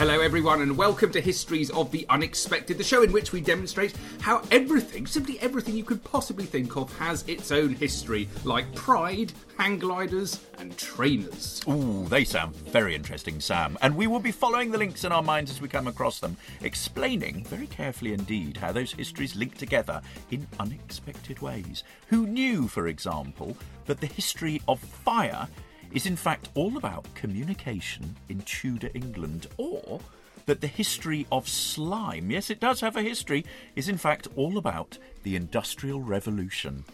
Hello, everyone, and welcome to Histories of the Unexpected, the show in which we demonstrate how everything, simply everything you could possibly think of, has its own history, like pride, hang gliders, and trainers. Ooh, they sound very interesting, Sam. And we will be following the links in our minds as we come across them, explaining very carefully indeed how those histories link together in unexpected ways. Who knew, for example, that the history of fire is in fact all about communication in Tudor England, or that the history of slime, yes, it does have a history, is in fact all about the Industrial Revolution.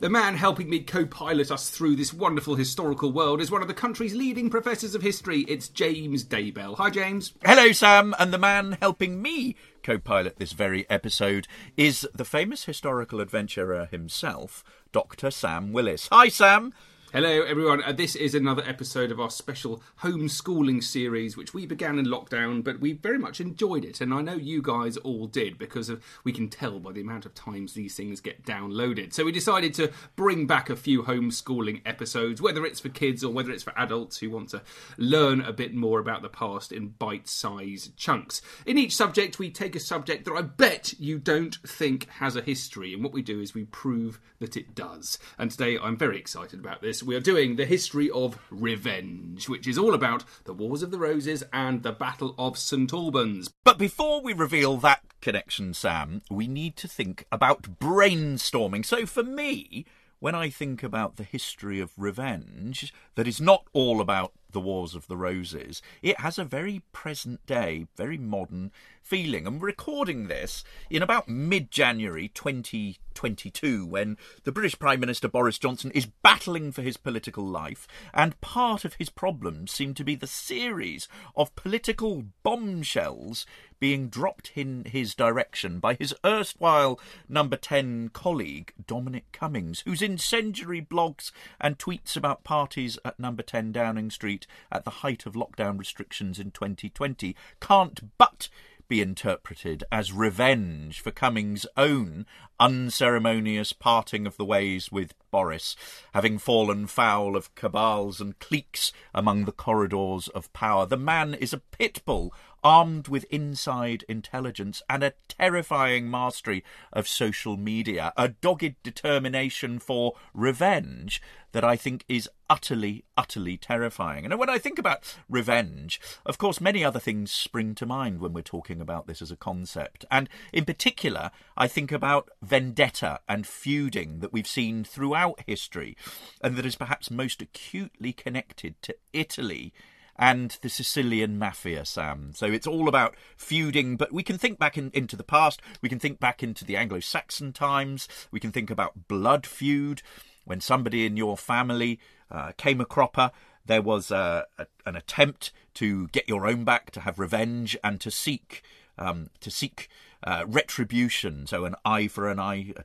The man helping me co pilot us through this wonderful historical world is one of the country's leading professors of history. It's James Daybell. Hi, James. Hello, Sam. And the man helping me co pilot this very episode is the famous historical adventurer himself, Dr. Sam Willis. Hi, Sam. Hello, everyone. Uh, this is another episode of our special homeschooling series, which we began in lockdown, but we very much enjoyed it, and I know you guys all did because of, we can tell by the amount of times these things get downloaded. So we decided to bring back a few homeschooling episodes, whether it's for kids or whether it's for adults who want to learn a bit more about the past in bite-sized chunks. In each subject, we take a subject that I bet you don't think has a history, and what we do is we prove that it does. And today, I'm very excited about this we are doing the history of revenge, which is all about the Wars of the Roses and the Battle of St Albans. But before we reveal that connection, Sam, we need to think about brainstorming. So for me, when I think about the history of revenge, that is not all about the Wars of the Roses, it has a very present day, very modern feeling. I'm recording this in about mid January 2022 when the British Prime Minister Boris Johnson is battling for his political life, and part of his problems seem to be the series of political bombshells being dropped in his direction by his erstwhile number 10 colleague, Dominic Cummings, whose incendiary blogs and tweets about parties at number 10 Downing Street at the height of lockdown restrictions in 2020 can't but be interpreted as revenge for Cummings' own unceremonious parting of the ways with Boris, having fallen foul of cabals and cliques among the corridors of power. The man is a pit bull armed with inside intelligence and a terrifying mastery of social media, a dogged determination for revenge that I think is utterly, utterly terrifying. And when I think about revenge, of course, many other things spring to mind when we're talking about this as a concept. And in particular, I think about vendetta and feuding that we've seen throughout history, and that is perhaps most acutely connected to Italy and the Sicilian mafia, Sam. So it's all about feuding, but we can think back in, into the past, we can think back into the Anglo Saxon times, we can think about blood feud when somebody in your family uh, came a cropper, there was uh, a, an attempt to get your own back, to have revenge, and to seek um, to seek uh, retribution. So an eye for an eye, a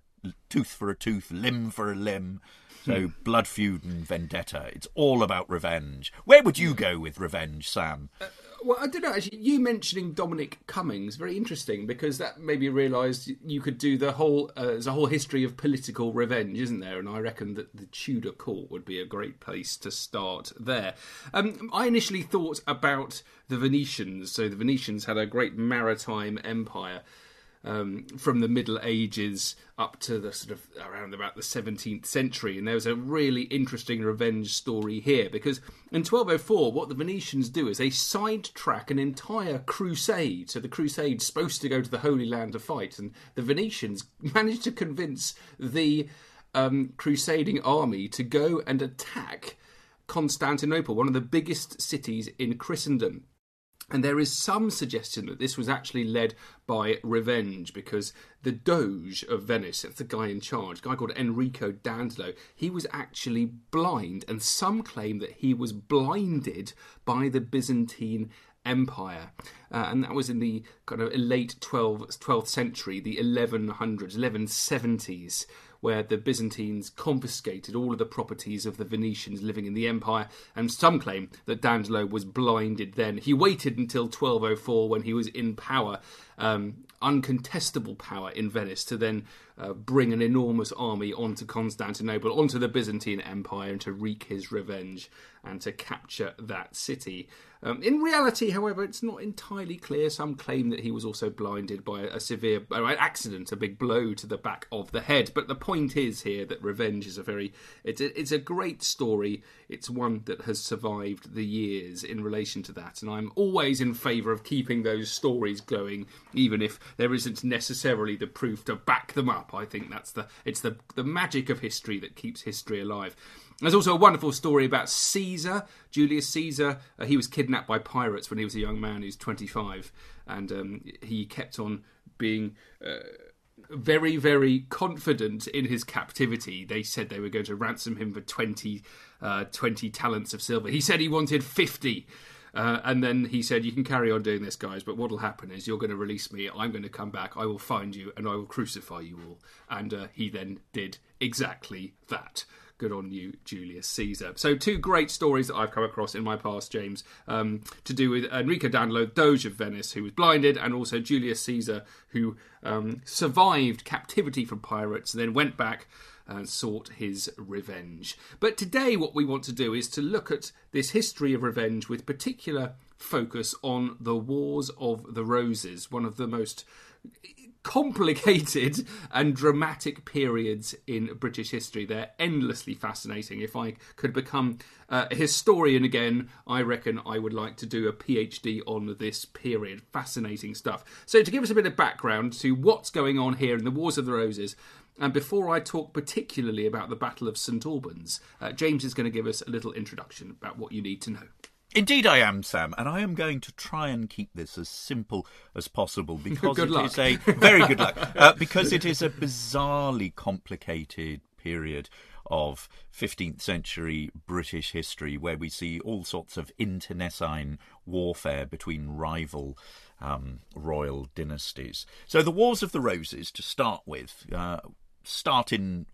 tooth for a tooth, limb for a limb. So hmm. blood feud and vendetta. It's all about revenge. Where would you go with revenge, Sam? Uh, Well, I don't know. Actually, you mentioning Dominic Cummings very interesting because that made me realise you could do the whole. Uh, there's a whole history of political revenge, isn't there? And I reckon that the Tudor court would be a great place to start there. Um, I initially thought about the Venetians. So the Venetians had a great maritime empire um, from the Middle Ages up to the sort of around about the 17th century. And there's a really interesting revenge story here because in 1204, what the Venetians do is they sidetrack an entire crusade. So the crusade's supposed to go to the Holy Land to fight, and the Venetians manage to convince the um, crusading army to go and attack Constantinople, one of the biggest cities in Christendom. And there is some suggestion that this was actually led by revenge because the Doge of Venice, that's the guy in charge, a guy called Enrico Dandolo, he was actually blind, and some claim that he was blinded by the Byzantine Empire. Uh, and that was in the kind of late 12th, 12th century, the 1100s, 1170s where the Byzantines confiscated all of the properties of the Venetians living in the empire, and some claim that Dandolo was blinded then. He waited until 1204 when he was in power, um, uncontestable power in Venice, to then uh, bring an enormous army onto Constantinople, onto the Byzantine Empire, and to wreak his revenge and to capture that city. Um, in reality, however, it's not entirely clear. Some claim that he was also blinded by a severe uh, accident, a big blow to the back of the head. But the point is here that revenge is a very it's a, it's a great story. It's one that has survived the years in relation to that, and I'm always in favour of keeping those stories going, even if there isn't necessarily the proof to back them up. I think that's the it's the the magic of history that keeps history alive. There's also a wonderful story about Caesar, Julius Caesar. Uh, he was kidnapped by pirates when he was a young man. He's 25, and um, he kept on being. Uh, very, very confident in his captivity. They said they were going to ransom him for 20, uh, 20 talents of silver. He said he wanted 50. Uh, and then he said, You can carry on doing this, guys, but what will happen is you're going to release me. I'm going to come back. I will find you and I will crucify you all. And uh, he then did exactly that. Good on you, Julius Caesar. So, two great stories that I've come across in my past, James, um, to do with Enrico Dandolo, Doge of Venice, who was blinded, and also Julius Caesar, who um, survived captivity from pirates and then went back and sought his revenge. But today, what we want to do is to look at this history of revenge with particular focus on the Wars of the Roses, one of the most complicated and dramatic periods in British history. They're endlessly fascinating. If I could become a historian again, I reckon I would like to do a PhD on this period. Fascinating stuff. So, to give us a bit of background to what's going on here in the Wars of the Roses, and before I talk particularly about the Battle of St Albans, uh, James is going to give us a little introduction about what you need to know. Indeed, I am, Sam, and I am going to try and keep this as simple as possible because it luck. is a very good luck uh, because it is a bizarrely complicated period of 15th century British history where we see all sorts of internecine warfare between rival um, royal dynasties. So the Wars of the Roses, to start with, uh, start in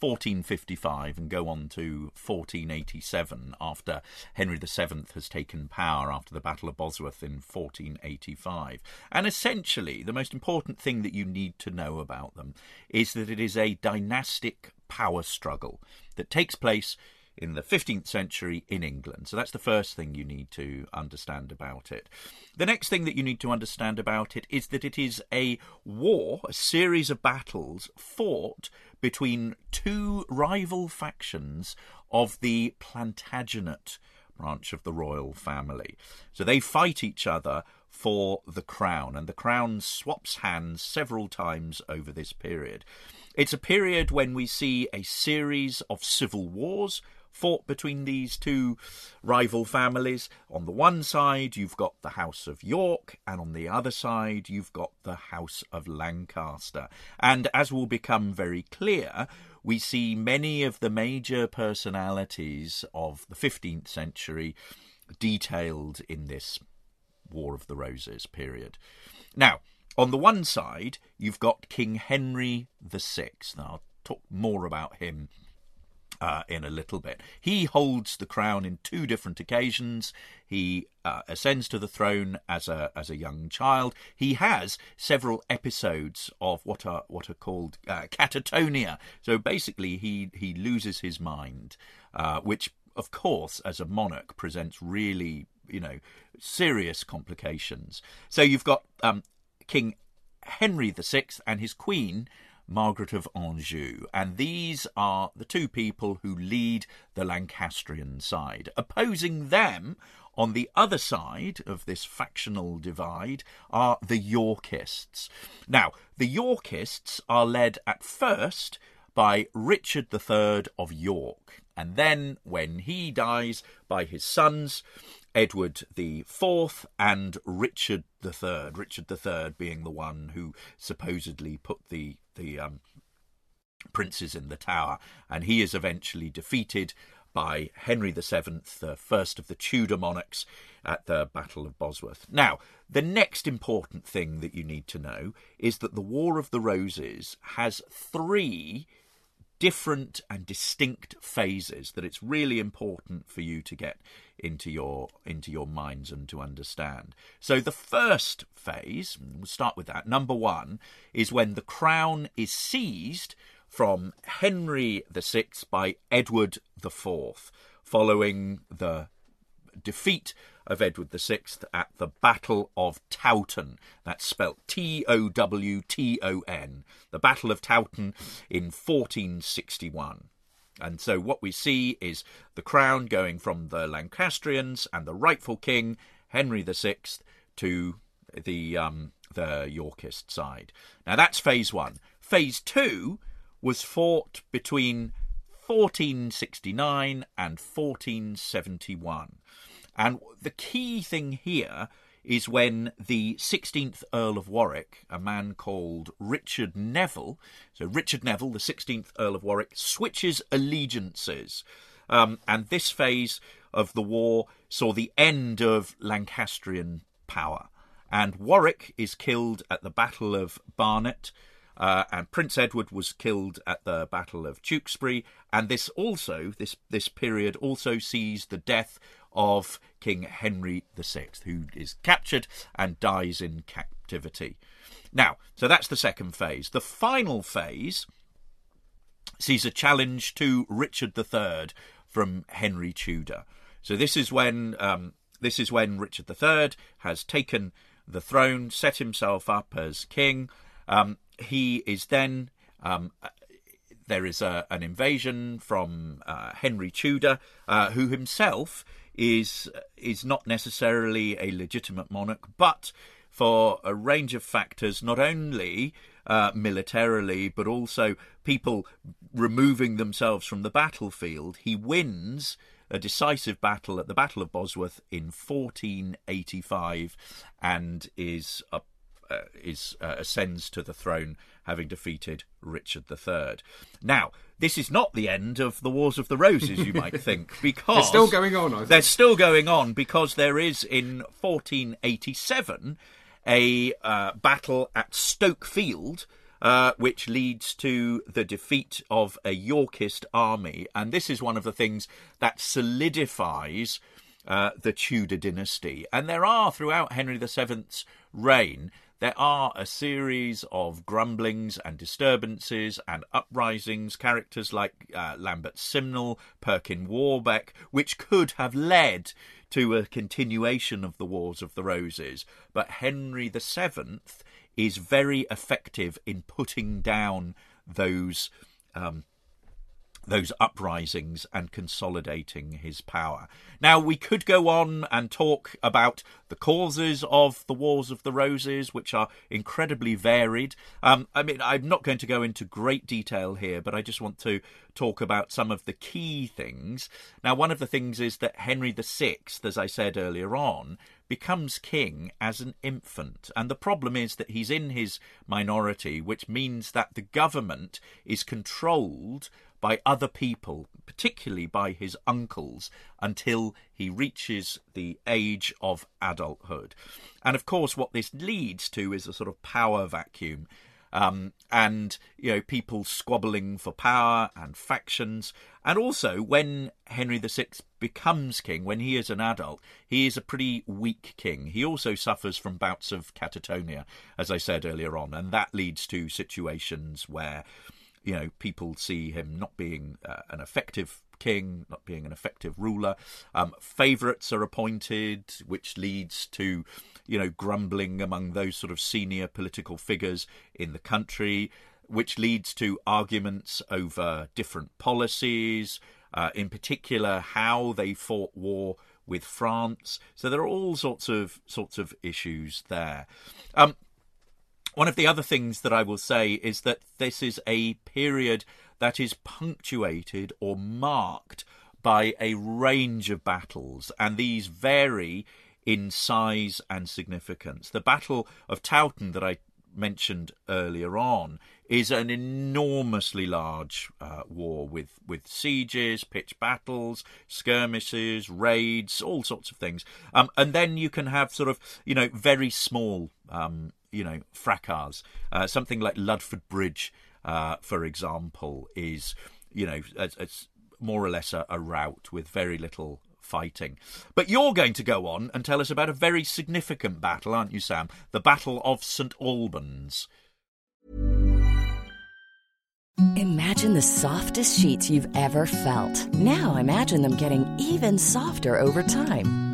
1455 and go on to 1487 after Henry VII has taken power after the Battle of Bosworth in 1485. And essentially, the most important thing that you need to know about them is that it is a dynastic power struggle that takes place in the 15th century in England. So that's the first thing you need to understand about it. The next thing that you need to understand about it is that it is a war, a series of battles fought between two rival factions of the Plantagenet branch of the royal family. So they fight each other for the crown, and the crown swaps hands several times over this period. It's a period when we see a series of civil wars fought between these two rival families. On the one side, you've got the House of York, and on the other side, you've got the House of Lancaster. And as will become very clear, we see many of the major personalities of the 15th century detailed in this War of the Roses period. Now, on the one side, you've got King Henry VI. Now, I'll talk more about him uh, in a little bit. He holds the crown in two different occasions. He uh, ascends to the throne as a as a young child. He has several episodes of what are what are called uh, catatonia. So basically, he he loses his mind, uh, which of course, as a monarch, presents really you know serious complications. So you've got um, King Henry VI and his queen Margaret of Anjou. And these are the two people who lead the Lancastrian side. Opposing them, on the other side of this factional divide, are the Yorkists. Now, the Yorkists are led at first by Richard III of York, and then, when he dies, by his sons. Edward the Fourth and Richard the Third. Richard the Third being the one who supposedly put the the um, princes in the tower, and he is eventually defeated by Henry VII, the first of the Tudor monarchs, at the Battle of Bosworth. Now, the next important thing that you need to know is that the War of the Roses has three different and distinct phases that it's really important for you to get into your into your minds and to understand. So the first phase, we'll start with that. Number 1 is when the crown is seized from Henry VI by Edward IV following the defeat of Edward VI at the Battle of Towton. That's spelt T O W T O N. The Battle of Towton in 1461. And so what we see is the crown going from the Lancastrians and the rightful king, Henry VI, to the, um, the Yorkist side. Now that's phase one. Phase two was fought between 1469 and 1471. And the key thing here is when the 16th Earl of Warwick, a man called Richard Neville, so Richard Neville, the 16th Earl of Warwick, switches allegiances. Um, and this phase of the war saw the end of Lancastrian power. And Warwick is killed at the Battle of Barnet. Uh, and Prince Edward was killed at the Battle of Tewkesbury, and this also this this period also sees the death of King Henry VI, who is captured and dies in captivity. Now, so that's the second phase. The final phase sees a challenge to Richard III from Henry Tudor. So this is when um, this is when Richard III has taken the throne, set himself up as king. Um, he is then um, there is a, an invasion from uh, Henry Tudor, uh, who himself is is not necessarily a legitimate monarch, but for a range of factors, not only uh, militarily, but also people removing themselves from the battlefield, he wins a decisive battle at the Battle of Bosworth in 1485 and is uh, is uh, ascends to the throne, having defeated Richard III. Now, this is not the end of the Wars of the Roses, you might think, because they're still going on. They're still going on because there is in 1487 a uh, battle at Stoke Field. Uh, which leads to the defeat of a Yorkist army. And this is one of the things that solidifies uh, the Tudor dynasty. And there are, throughout Henry VII's reign, there are a series of grumblings and disturbances and uprisings, characters like uh, Lambert Simnel, Perkin Warbeck, which could have led to a continuation of the Wars of the Roses. But Henry VII is very effective in putting down those um, those uprisings and consolidating his power. Now, we could go on and talk about the causes of the Wars of the Roses, which are incredibly varied. Um, I mean, I'm not going to go into great detail here, but I just want to talk about some of the key things. Now, one of the things is that Henry VI, as I said earlier on, becomes king as an infant. And the problem is that he's in his minority, which means that the government is controlled by other people, particularly by his uncles, until he reaches the age of adulthood. And of course, what this leads to is a sort of power vacuum. Um, and you know people squabbling for power and factions, and also when Henry VI becomes king, when he is an adult, he is a pretty weak king. He also suffers from bouts of catatonia, as I said earlier on, and that leads to situations where you know people see him not being uh, an effective king, not being an effective ruler. Um, Favourites are appointed, which leads to you know, grumbling among those sort of senior political figures in the country, which leads to arguments over different policies, uh, in particular how they fought war with France. So there are all sorts of sorts of issues there. Um, one of the other things that I will say is that this is a period that is punctuated or marked by a range of battles, and these vary in size and significance. The Battle of Towton that I mentioned earlier on is an enormously large uh, war with, with sieges, pitched battles, skirmishes, raids, all sorts of things. Um, and then you can have sort of, you know, very small, um, you know, fracas. Uh, something like Ludford Bridge, uh, for example, is, you know, it's more or less a, a rout with very little fighting. But you're going to go on and tell us about a very significant battle, aren't you, Sam? The Battle of St Albans. Imagine the softest sheets you've ever felt. Now imagine them getting even softer over time.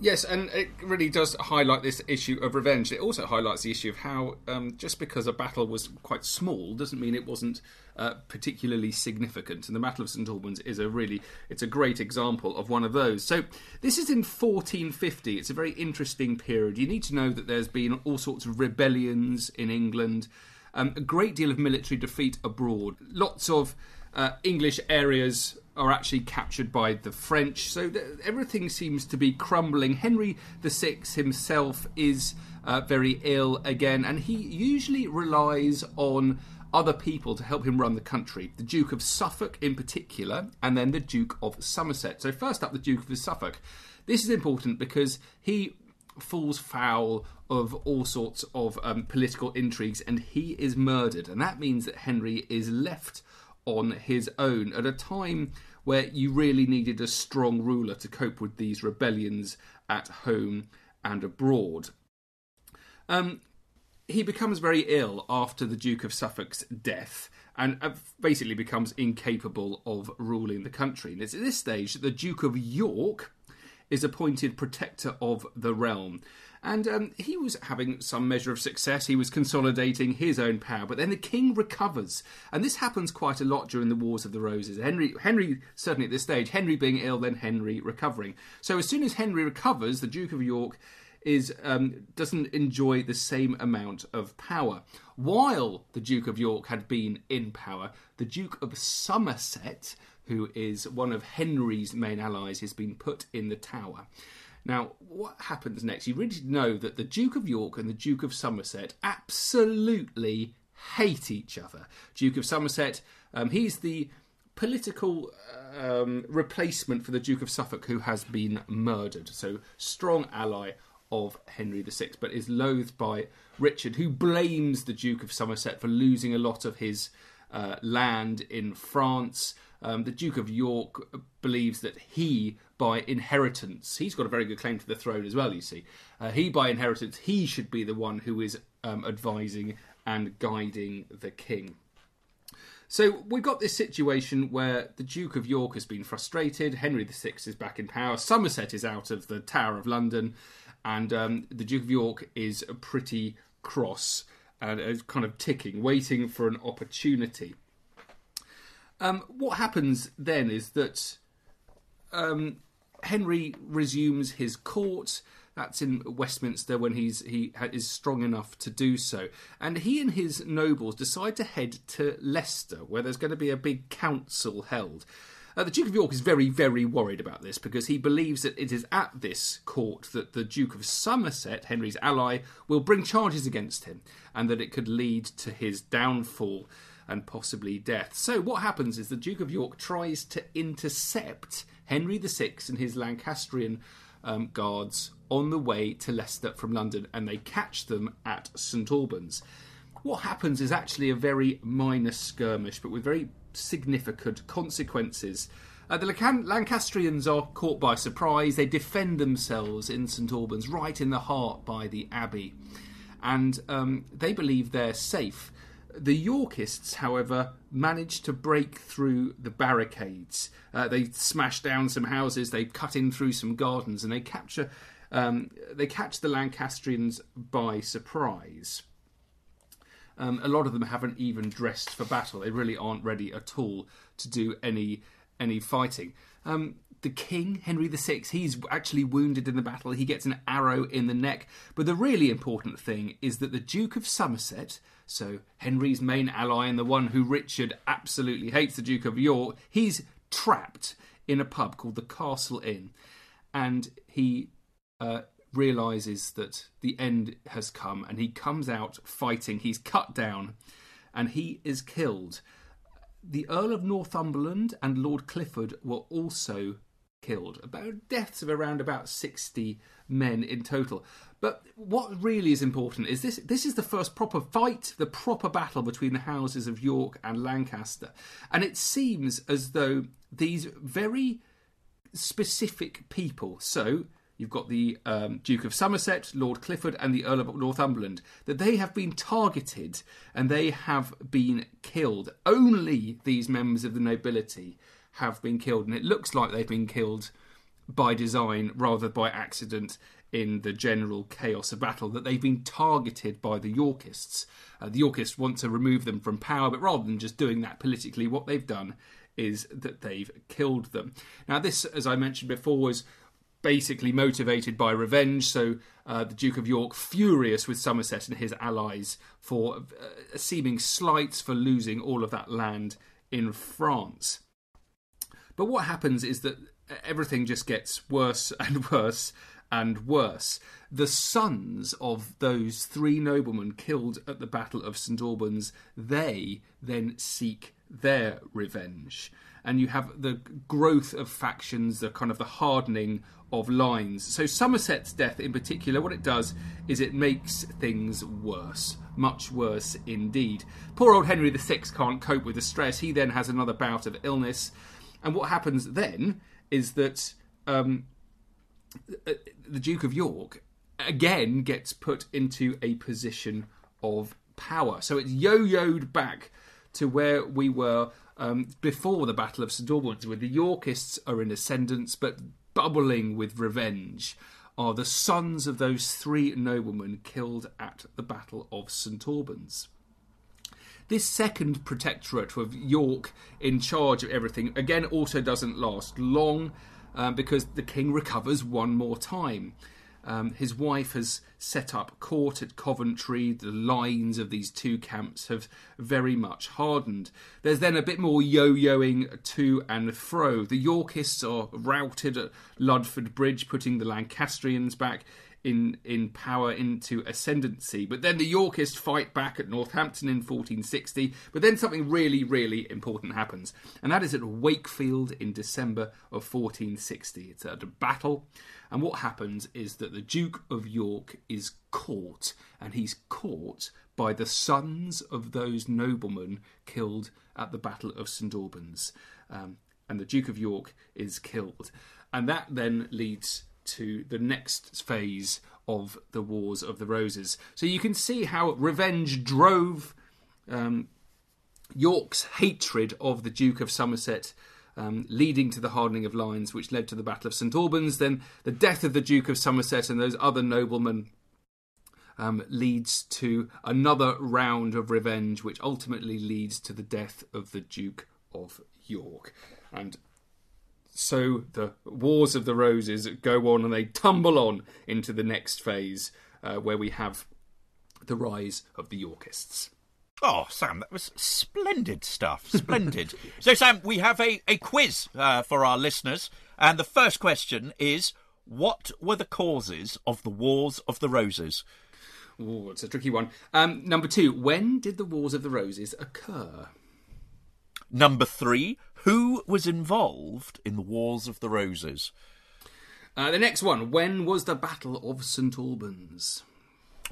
Yes, and it really does highlight this issue of revenge. It also highlights the issue of how um, just because a battle was quite small doesn't mean it wasn't uh, particularly significant. And the Battle of St Albans is a really, it's a great example of one of those. So this is in 1450. It's a very interesting period. You need to know that there's been all sorts of rebellions in England, um, a great deal of military defeat abroad, lots of uh, English areas are actually captured by the French. So th- everything seems to be crumbling. Henry VI himself is uh, very ill again, and he usually relies on other people to help him run the country. The Duke of Suffolk, in particular, and then the Duke of Somerset. So, first up, the Duke of Suffolk. This is important because he falls foul of all sorts of um, political intrigues and he is murdered. And that means that Henry is left on his own at a time where you really needed a strong ruler to cope with these rebellions at home and abroad. Um, he becomes very ill after the Duke of Suffolk's death and uh, basically becomes incapable of ruling the country. And it's at this stage that the Duke of York is appointed protector of the realm. And um, he was having some measure of success. He was consolidating his own power. But then the king recovers. And this happens quite a lot during the Wars of the Roses. Henry, Henry certainly at this stage, Henry being ill, then Henry recovering. So as soon as Henry recovers, the Duke of York is um, doesn't enjoy the same amount of power. While the Duke of York had been in power, the Duke of Somerset, who is one of Henry's main allies, has been put in the tower. Now, what happens next? You really know that the Duke of York and the Duke of Somerset absolutely hate each other. Duke of Somerset, um, he's the political um, replacement for the Duke of Suffolk who has been murdered. So, strong ally of Henry VI, but is loathed by Richard, who blames the Duke of Somerset for losing a lot of his uh, land in France. Um, the Duke of York believes that he, by inheritance, he's got a very good claim to the throne as well, you see. Uh, he, by inheritance, he should be the one who is um, advising and guiding the king. So we've got this situation where the Duke of York has been frustrated, Henry VI is back in power, Somerset is out of the Tower of London, and um, the Duke of York is pretty cross and is kind of ticking, waiting for an opportunity. Um, what happens then is that um, Henry resumes his court. That's in Westminster when he's he is strong enough to do so, and he and his nobles decide to head to Leicester, where there's going to be a big council held. Uh, the Duke of York is very, very worried about this because he believes that it is at this court that the Duke of Somerset, Henry's ally, will bring charges against him and that it could lead to his downfall and possibly death. So, what happens is the Duke of York tries to intercept Henry VI and his Lancastrian um, guards on the way to Leicester from London and they catch them at St Albans. What happens is actually a very minor skirmish, but with very significant consequences. Uh, the Lancastrians are caught by surprise. They defend themselves in St Albans, right in the heart by the abbey, and um, they believe they're safe. The Yorkists, however, manage to break through the barricades. Uh, they smash down some houses, they cut in through some gardens, and they capture. Um, they catch the Lancastrians by surprise. Um, a lot of them haven't even dressed for battle. They really aren't ready at all to do any any fighting. Um, the king, Henry VI, he's actually wounded in the battle. He gets an arrow in the neck. But the really important thing is that the Duke of Somerset, so Henry's main ally and the one who Richard absolutely hates, the Duke of York, he's trapped in a pub called the Castle Inn. And he uh, realizes that the end has come and he comes out fighting. He's cut down and he is killed. The Earl of Northumberland and Lord Clifford were also killed. About deaths of around about 60 men in total. But what really is important is this this is the first proper fight, the proper battle between the houses of York and Lancaster. And it seems as though these very specific people, so you've got the um, Duke of Somerset, Lord Clifford, and the Earl of Northumberland, that they have been targeted and they have been killed. Only these members of the nobility have been killed, and it looks like they've been killed by design rather by accident in the general chaos of battle that they've been targeted by the Yorkists. Uh, the Yorkists want to remove them from power, but rather than just doing that politically, what they've done is that they've killed them. Now, this, as I mentioned before, was basically motivated by revenge. So uh, the Duke of York, furious with Somerset and his allies for uh, seeming slights for losing all of that land in France. But what happens is that everything just gets worse and worse and worse. The sons of those three noblemen killed at the Battle of St Albans, they then seek their revenge. And you have the growth of factions, the kind of the hardening of lines. So Somerset's death in particular, what it does is it makes things worse. Much worse indeed. Poor old Henry VI can't cope with the stress. He then has another bout of illness. And what happens then is that um, uh, the Duke of York again gets put into a position of power. So it's yo yoed back to where we were um, before the Battle of St Albans, where the Yorkists are in ascendance, but bubbling with revenge are the sons of those three noblemen killed at the Battle of St Albans. This second protectorate of York in charge of everything again also doesn't last long um, because the king recovers one more time. Um, his wife has set up court at Coventry. The lines of these two camps have very much hardened. There's then a bit more yo yoing to and fro. The Yorkists are routed at Ludford Bridge, putting the Lancastrians back in in power into ascendancy. But then the Yorkists fight back at Northampton in 1460. But then something really, really important happens, and that is at Wakefield in December of 1460. It's at a battle, and what happens is that the Duke of York is caught, and he's caught by the sons of those noblemen killed at the Battle of St Albans. Um, and the Duke of York is killed. And that then leads to the next phase of the Wars of the Roses. So you can see how revenge drove um, York's hatred of the Duke of Somerset. Um, leading to the hardening of lines, which led to the Battle of St Albans. Then the death of the Duke of Somerset and those other noblemen um, leads to another round of revenge, which ultimately leads to the death of the Duke of York. And so the Wars of the Roses go on and they tumble on into the next phase uh, where we have the rise of the Yorkists. Oh, Sam, that was splendid stuff. Splendid. so, Sam, we have a, a quiz uh, for our listeners. And the first question is What were the causes of the Wars of the Roses? Oh, it's a tricky one. Um, number two, when did the Wars of the Roses occur? Number three, who was involved in the Wars of the Roses? Uh, the next one, when was the Battle of St Albans?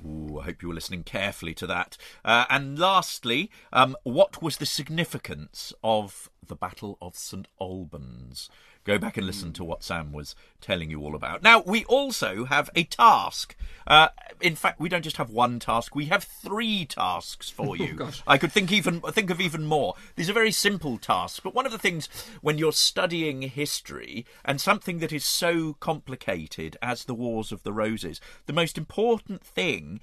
Ooh, I hope you were listening carefully to that. Uh, and lastly, um, what was the significance of the Battle of St Albans? Go back and listen to what Sam was telling you all about. Now, we also have a task. Uh, in fact, we don't just have one task; we have three tasks for you. Oh, I could think even think of even more. These are very simple tasks, but one of the things when you're studying history and something that is so complicated as the Wars of the Roses, the most important thing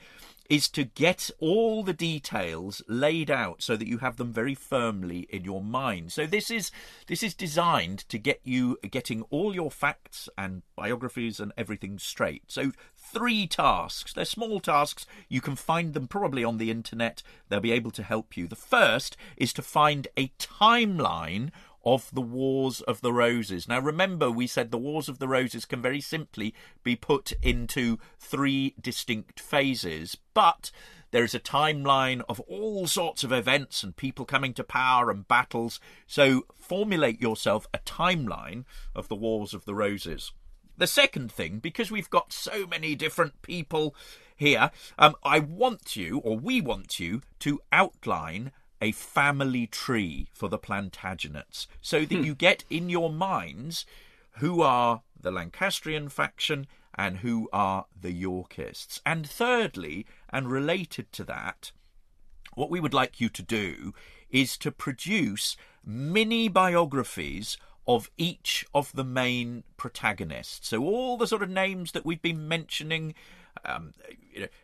is to get all the details laid out so that you have them very firmly in your mind. So this is this is designed to get you getting all your facts and biographies and everything straight. So three tasks. They're small tasks. You can find them probably on the internet. They'll be able to help you. The first is to find a timeline of the Wars of the Roses. Now, remember, we said the Wars of the Roses can very simply be put into three distinct phases, but there is a timeline of all sorts of events and people coming to power and battles. So, formulate yourself a timeline of the Wars of the Roses. The second thing, because we've got so many different people here, um, I want you, or we want you, to outline a family tree for the Plantagenets so that hmm. you get in your minds who are the Lancastrian faction and who are the Yorkists. And thirdly, and related to that, what we would like you to do is to produce mini biographies of each of the main protagonists. So all the sort of names that we've been mentioning, um,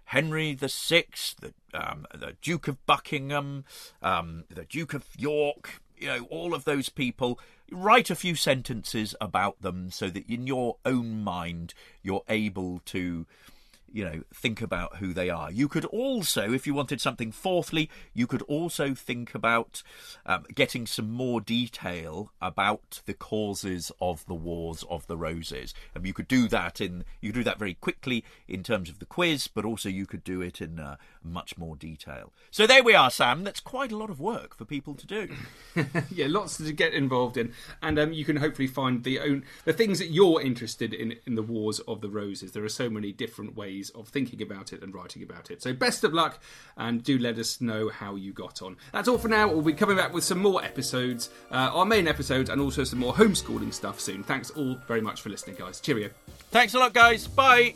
Henry the Sixth, the, um, the Duke of Buckingham, um, the Duke of York, you know, all of those people. Write a few sentences about them so that in your own mind you're able to you know, think about who they are. You could also, if you wanted something fourthly, you could also think about um, getting some more detail about the causes of the Wars of the Roses. And you could do that in, you could do that very quickly in terms of the quiz, but also you could do it in uh, much more detail. So there we are, Sam. That's quite a lot of work for people to do. yeah, lots to get involved in, and um, you can hopefully find the own the things that you're interested in in the Wars of the Roses. There are so many different ways of thinking about it and writing about it. So best of luck, and do let us know how you got on. That's all for now. We'll be coming back with some more episodes, uh, our main episodes, and also some more homeschooling stuff soon. Thanks all very much for listening, guys. Cheerio. Thanks a lot, guys. Bye.